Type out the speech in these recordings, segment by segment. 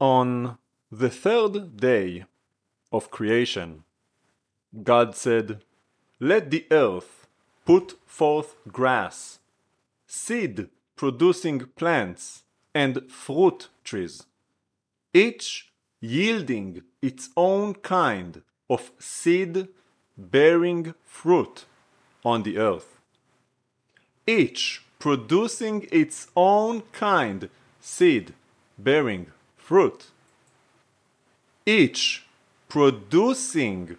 On the third day of creation, God said, Let the earth put forth grass, seed producing plants, and fruit trees, each yielding its own kind of seed bearing fruit on the earth. Each producing its own kind seed bearing fruit. Each producing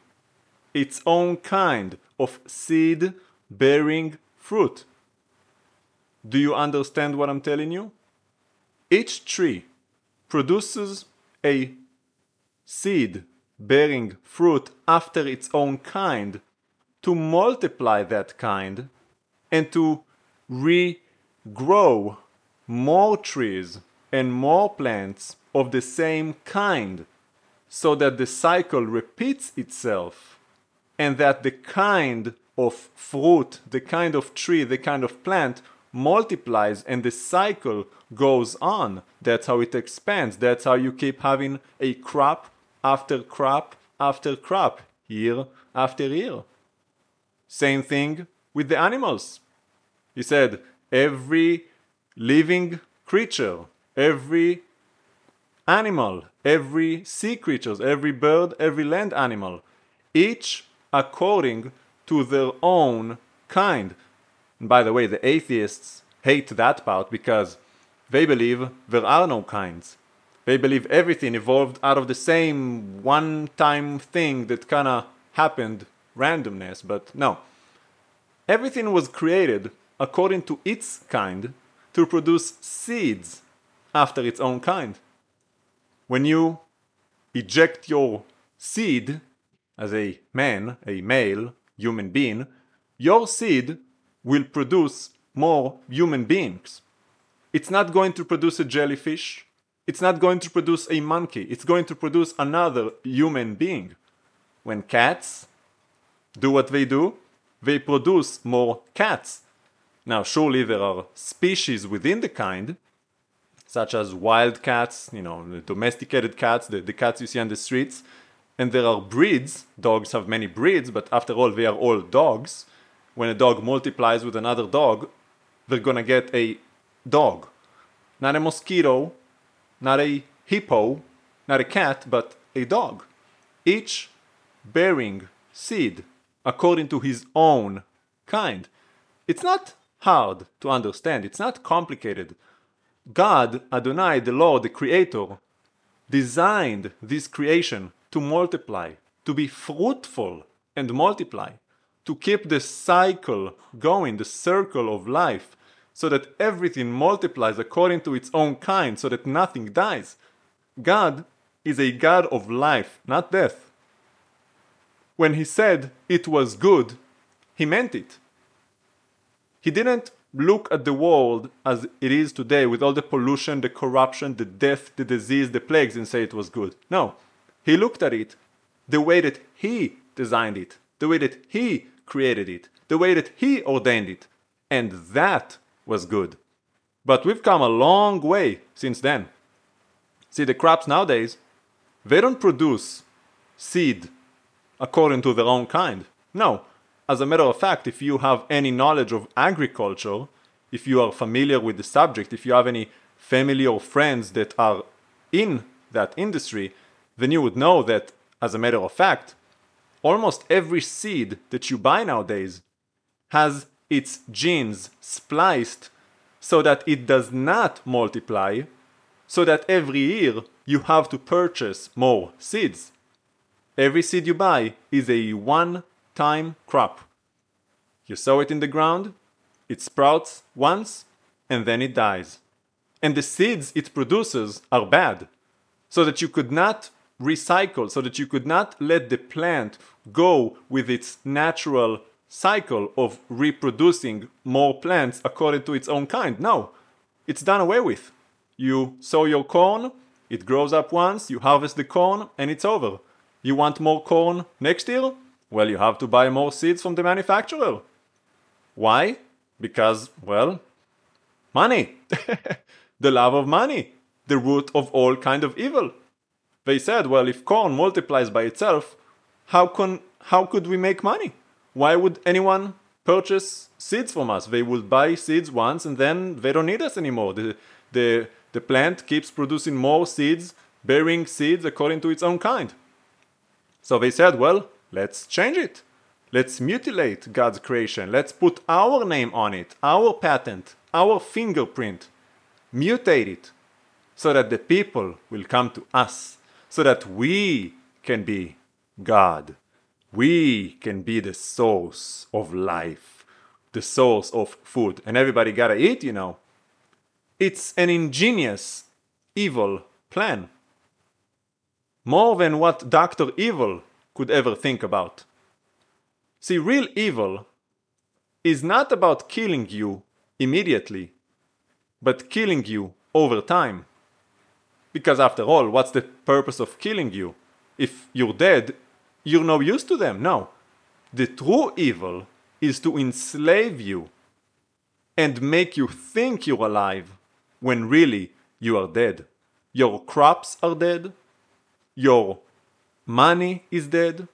its own kind of seed bearing fruit. Do you understand what I'm telling you? Each tree produces a seed bearing fruit after its own kind to multiply that kind and to regrow more trees and more plants of the same kind so that the cycle repeats itself and that the kind of fruit, the kind of tree, the kind of plant multiplies and the cycle goes on. That's how it expands. That's how you keep having a crop after crop after crop, year after year. Same thing with the animals. He said, every living creature, every animal, every sea creatures, every bird, every land animal, each according to their own kind. And by the way, the atheists hate that part because they believe there are no kinds. They believe everything evolved out of the same one time thing that kind of happened, randomness, but no. Everything was created according to its kind to produce seeds after its own kind. When you eject your seed as a man, a male human being, your seed will produce more human beings. It's not going to produce a jellyfish. It's not going to produce a monkey. It's going to produce another human being. When cats do what they do, they produce more cats. Now, surely there are species within the kind, such as wild cats, you know, domesticated cats, the, the cats you see on the streets, and there are breeds. Dogs have many breeds, but after all, they are all dogs. When a dog multiplies with another dog, they're gonna get a dog. Not a mosquito, not a hippo, not a cat, but a dog. Each bearing seed according to his own kind. It's not hard to understand, it's not complicated. God, Adonai, the Lord, the Creator, designed this creation to multiply, to be fruitful and multiply, to keep the cycle going, the circle of life, so that everything multiplies according to its own kind, so that nothing dies. God is a God of life, not death. When he said it was good, he meant it. He didn't look at the world as it is today with all the pollution, the corruption, the death, the disease, the plagues and say it was good. No. He looked at it the way that he designed it, the way that he created it, the way that he ordained it. And that was good. But we've come a long way since then. See, the crops nowadays, they don't produce seed according to their own kind. No. As a matter of fact, if you have any knowledge of agriculture, if you are familiar with the subject, if you have any family or friends that are in that industry, then you would know that, as a matter of fact, almost every seed that you buy nowadays has its genes spliced so that it does not multiply, so that every year you have to purchase more seeds. Every seed you buy is a one time crop. You sow it in the ground, it sprouts once, and then it dies. And the seeds it produces are bad, so that you could not recycle, so that you could not let the plant go with its natural cycle of reproducing more plants according to its own kind. No, it's done away with. You sow your corn, it grows up once, you harvest the corn, and it's over. You want more corn next year? Well, you have to buy more seeds from the manufacturer. Why? Because, well, money. the love of money. the root of all kind of evil. They said, well, if corn multiplies by itself, how can how could we make money? Why would anyone purchase seeds from us? They would buy seeds once and then they don't need us anymore. The the the plant keeps producing more seeds, bearing seeds according to its own kind. So they said, well, let's change it. Let's mutilate God's creation. Let's put our name on it, our patent, our fingerprint. Mutate it so that the people will come to us, so that we can be God. We can be the source of life, the source of food. And everybody gotta eat, you know. It's an ingenious, evil plan. More than what Dr. Evil could ever think about. See, real evil is not about killing you immediately, but killing you over time. Because after all, what's the purpose of killing you? If you're dead, you're no use to them. No. The true evil is to enslave you and make you think you're alive when really you are dead. Your crops are dead. Your money is dead.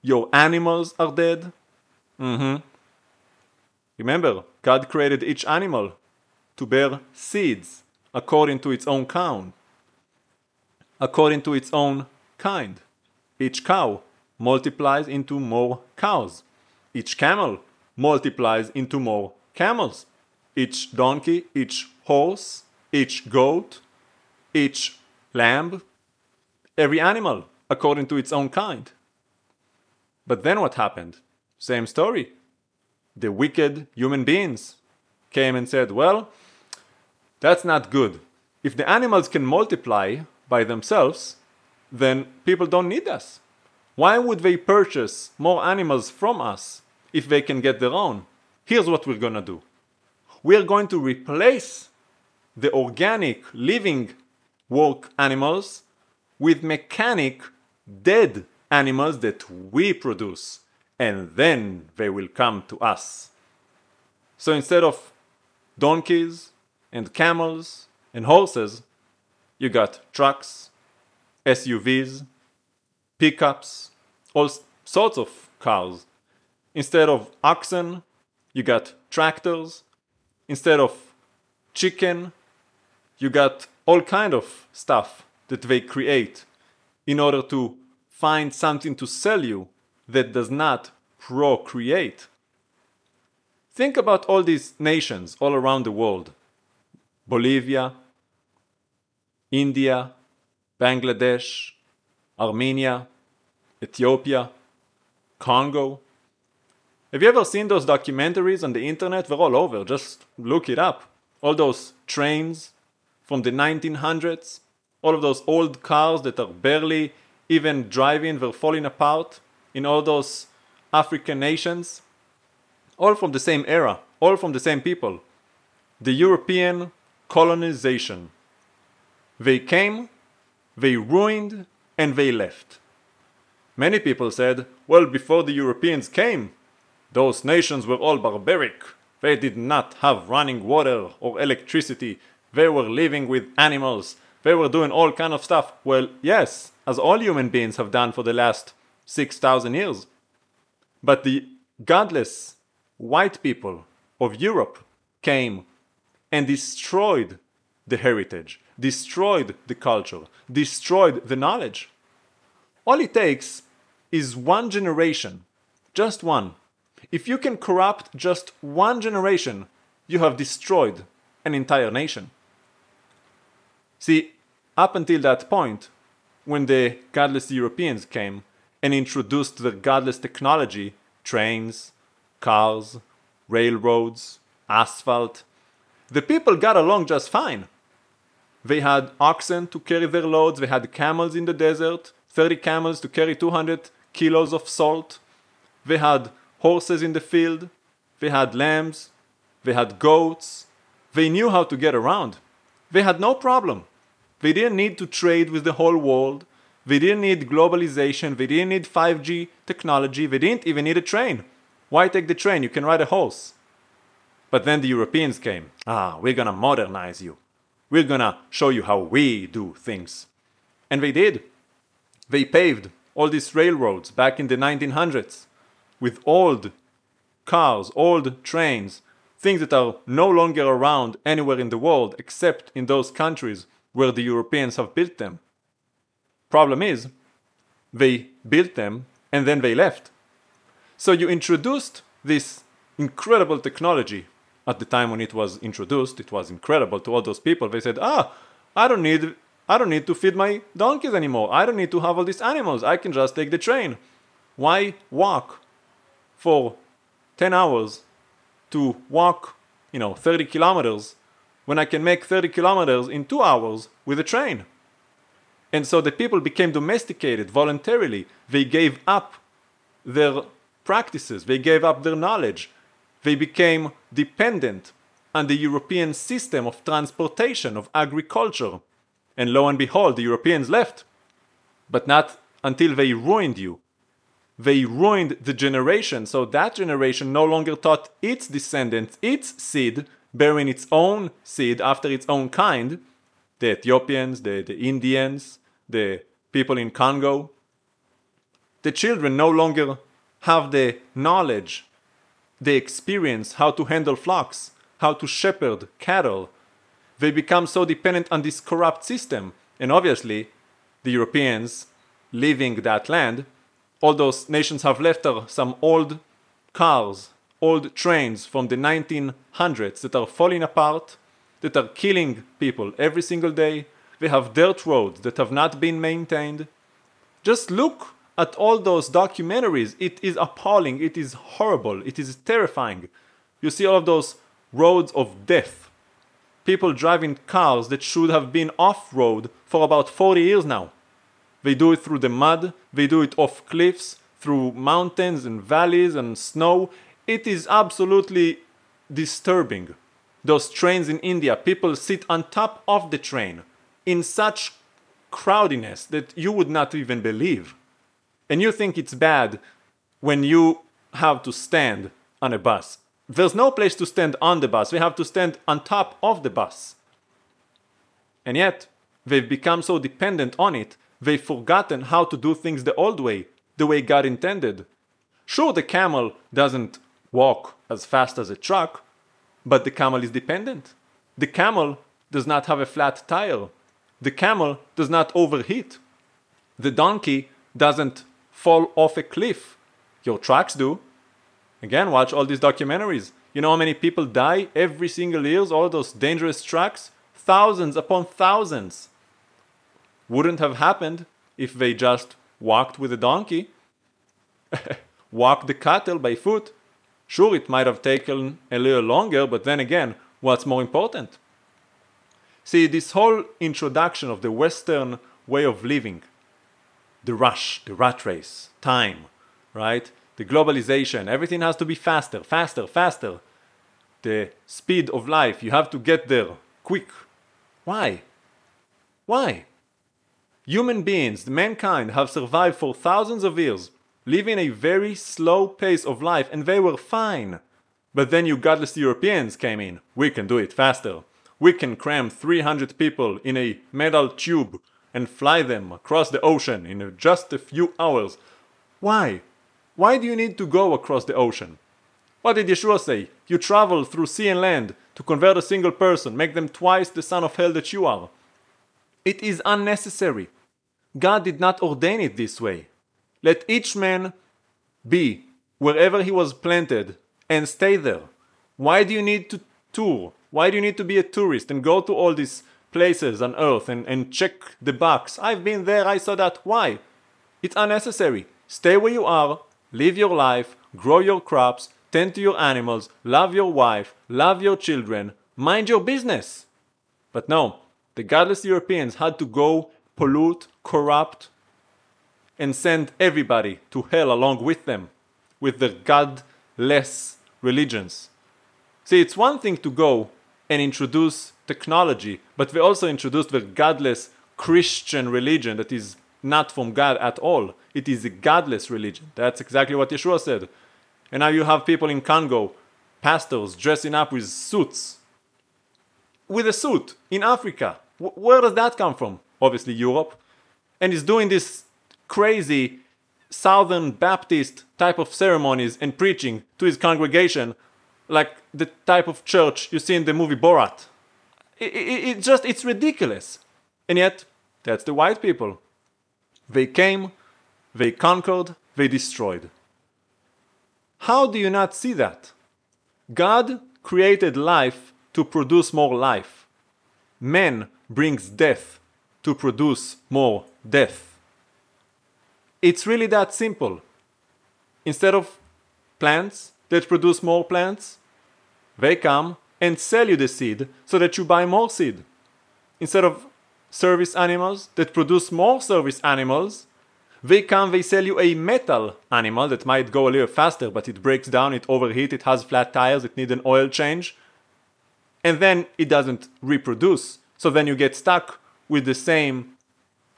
Your animals are dead. Mm-hmm. Remember, God created each animal to bear seeds according to its own count, according to its own kind. Each cow multiplies into more cows. Each camel multiplies into more camels. Each donkey, each horse, each goat, each lamb, every animal according to its own kind. But then what happened? Same story. The wicked human beings came and said, Well, that's not good. If the animals can multiply by themselves, then people don't need us. Why would they purchase more animals from us if they can get their own? Here's what we're gonna do we're going to replace the organic living work animals with mechanic dead animals that we produce, and then they will come to us. So instead of donkeys and camels and horses, you got trucks, SUVs, pickups, all sorts of cars. Instead of oxen, you got tractors. Instead of chicken, you got all kind of stuff that they create in order to find something to sell you that does not procreate. Think about all these nations all around the world Bolivia, India, Bangladesh, Armenia, Ethiopia, Congo. Have you ever seen those documentaries on the internet? They're all over. Just look it up. All those trains from the 1900s, all of those old cars that are barely even driving were falling apart in all those African nations, all from the same era, all from the same people. The European colonization. They came, they ruined, and they left. Many people said, well, before the Europeans came, those nations were all barbaric. They did not have running water or electricity. They were living with animals. They were doing all kind of stuff. Well, yes, as all human beings have done for the last 6,000 years. But the godless white people of Europe came and destroyed the heritage, destroyed the culture, destroyed the knowledge. All it takes is one generation, just one. If you can corrupt just one generation, you have destroyed an entire nation. See, up until that point, when the godless Europeans came and introduced their godless technology trains, cars, railroads, asphalt the people got along just fine. They had oxen to carry their loads, they had camels in the desert, 30 camels to carry 200 kilos of salt. They had horses in the field, they had lambs, they had goats. They knew how to get around. They had no problem. They didn't need to trade with the whole world. They didn't need globalization. They didn't need 5G technology. They didn't even need a train. Why take the train? You can ride a horse. But then the Europeans came. Ah, we're gonna modernize you. We're gonna show you how we do things. And they did. They paved all these railroads back in the 1900s with old cars, old trains, things that are no longer around anywhere in the world except in those countries where the Europeans have built them. Problem is, they built them and then they left. So you introduced this incredible technology. At the time when it was introduced, it was incredible to all those people. They said, "Ah, I don't need I don't need to feed my donkeys anymore. I don't need to have all these animals. I can just take the train. Why walk for 10 hours to walk, you know, 30 kilometers when I can make 30 kilometers in 2 hours with a train?" And so the people became domesticated voluntarily. They gave up their practices, they gave up their knowledge, they became dependent on the European system of transportation, of agriculture. And lo and behold, the Europeans left. But not until they ruined you. They ruined the generation, so that generation no longer taught its descendants, its seed, bearing its own seed after its own kind, the Ethiopians, the, the Indians, the people in Congo. The children no longer have the knowledge, the experience how to handle flocks, how to shepherd cattle. They become so dependent on this corrupt system. And obviously, the Europeans leaving that land, all those nations have left some old cars, old trains from the 1900s that are falling apart, that are killing people every single day. They have dirt roads that have not been maintained. Just look at all those documentaries. It is appalling, it is horrible, it is terrifying. You see all of those roads of death. People driving cars that should have been off road for about 40 years now. They do it through the mud, they do it off cliffs, through mountains and valleys and snow. It is absolutely disturbing. Those trains in India, people sit on top of the train in such crowdiness that you would not even believe. And you think it's bad when you have to stand on a bus. There's no place to stand on the bus, we have to stand on top of the bus. And yet, they've become so dependent on it, they've forgotten how to do things the old way, the way God intended. Sure, the camel doesn't walk as fast as a truck, but the camel is dependent. The camel does not have a flat tire. The camel does not overheat. The donkey doesn't fall off a cliff. Your trucks do. Again, watch all these documentaries. You know how many people die every single year, all those dangerous trucks? Thousands upon thousands. Wouldn't have happened if they just walked with a donkey, walked the cattle by foot. Sure, it might have taken a little longer, but then again, what's more important? See, this whole introduction of the Western way of living, the rush, the rat race, time, right? The globalization, everything has to be faster, faster, faster. The speed of life, you have to get there quick. Why? Why? Human beings, mankind, have survived for thousands of years living a very slow pace of life, and they were fine. But then you godless Europeans came in. We can do it faster. We can cram 300 people in a metal tube and fly them across the ocean in just a few hours. Why? Why do you need to go across the ocean? What did Yeshua say? You travel through sea and land to convert a single person, make them twice the son of hell that you are. It is unnecessary. God did not ordain it this way. Let each man be wherever he was planted and stay there. Why do you need to tour? Why do you need to be a tourist and go to all these places on earth and, and check the box? I've been there, I saw that. Why? It's unnecessary. Stay where you are, live your life, grow your crops, tend to your animals, love your wife, love your children, mind your business. But no, the godless Europeans had to go pollute, corrupt, and send everybody to hell along with them, with their godless religions. See, it's one thing to go and introduce technology, but we also introduced the godless Christian religion that is not from God at all. It is a godless religion. That's exactly what Yeshua said. And now you have people in Congo, pastors dressing up with suits, with a suit in Africa. W- where does that come from? Obviously, Europe. And he's doing this crazy Southern Baptist type of ceremonies and preaching to his congregation, like the type of church you see in the movie Borat. It, it, it just, it's ridiculous. And yet, that's the white people. They came, they conquered, they destroyed. How do you not see that? God created life to produce more life. Man brings death to produce more death. It's really that simple. Instead of plants that produce more plants, they come and sell you the seed so that you buy more seed. Instead of service animals that produce more service animals, they come, they sell you a metal animal that might go a little faster, but it breaks down, it overheats, it has flat tires, it needs an oil change, and then it doesn't reproduce. So then you get stuck with the same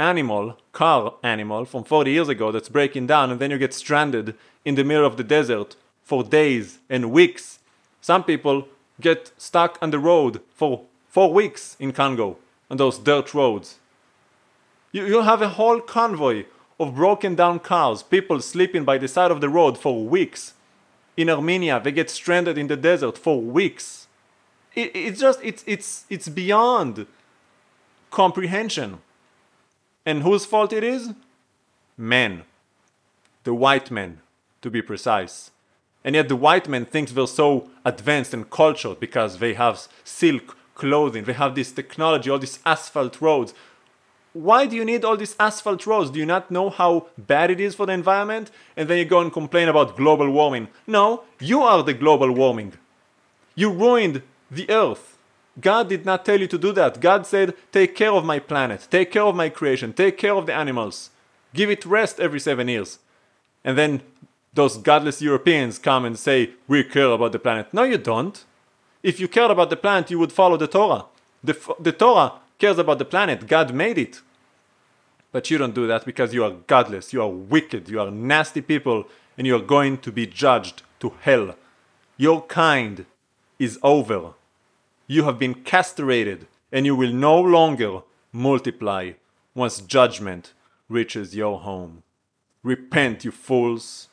animal, car animal from 40 years ago that's breaking down, and then you get stranded in the middle of the desert for days and weeks. Some people get stuck on the road for four weeks in Congo on those dirt roads. You, you have a whole convoy of broken down cars, people sleeping by the side of the road for weeks. In Armenia, they get stranded in the desert for weeks. It, it's just, it's, it's, it's beyond comprehension. And whose fault it is? Men. The white men, to be precise. And yet the white men think they're so advanced and cultured because they have silk clothing, they have this technology, all these asphalt roads, why do you need all these asphalt roads? Do you not know how bad it is for the environment? And then you go and complain about global warming. No, you are the global warming. You ruined the earth. God did not tell you to do that. God said, Take care of my planet, take care of my creation, take care of the animals, give it rest every seven years. And then those godless Europeans come and say, We care about the planet. No, you don't. If you cared about the planet, you would follow the Torah. The, the Torah cares about the planet. God made it. But you don't do that because you are godless, you are wicked, you are nasty people, and you are going to be judged to hell. Your kind is over. You have been castrated, and you will no longer multiply once judgment reaches your home. Repent, you fools.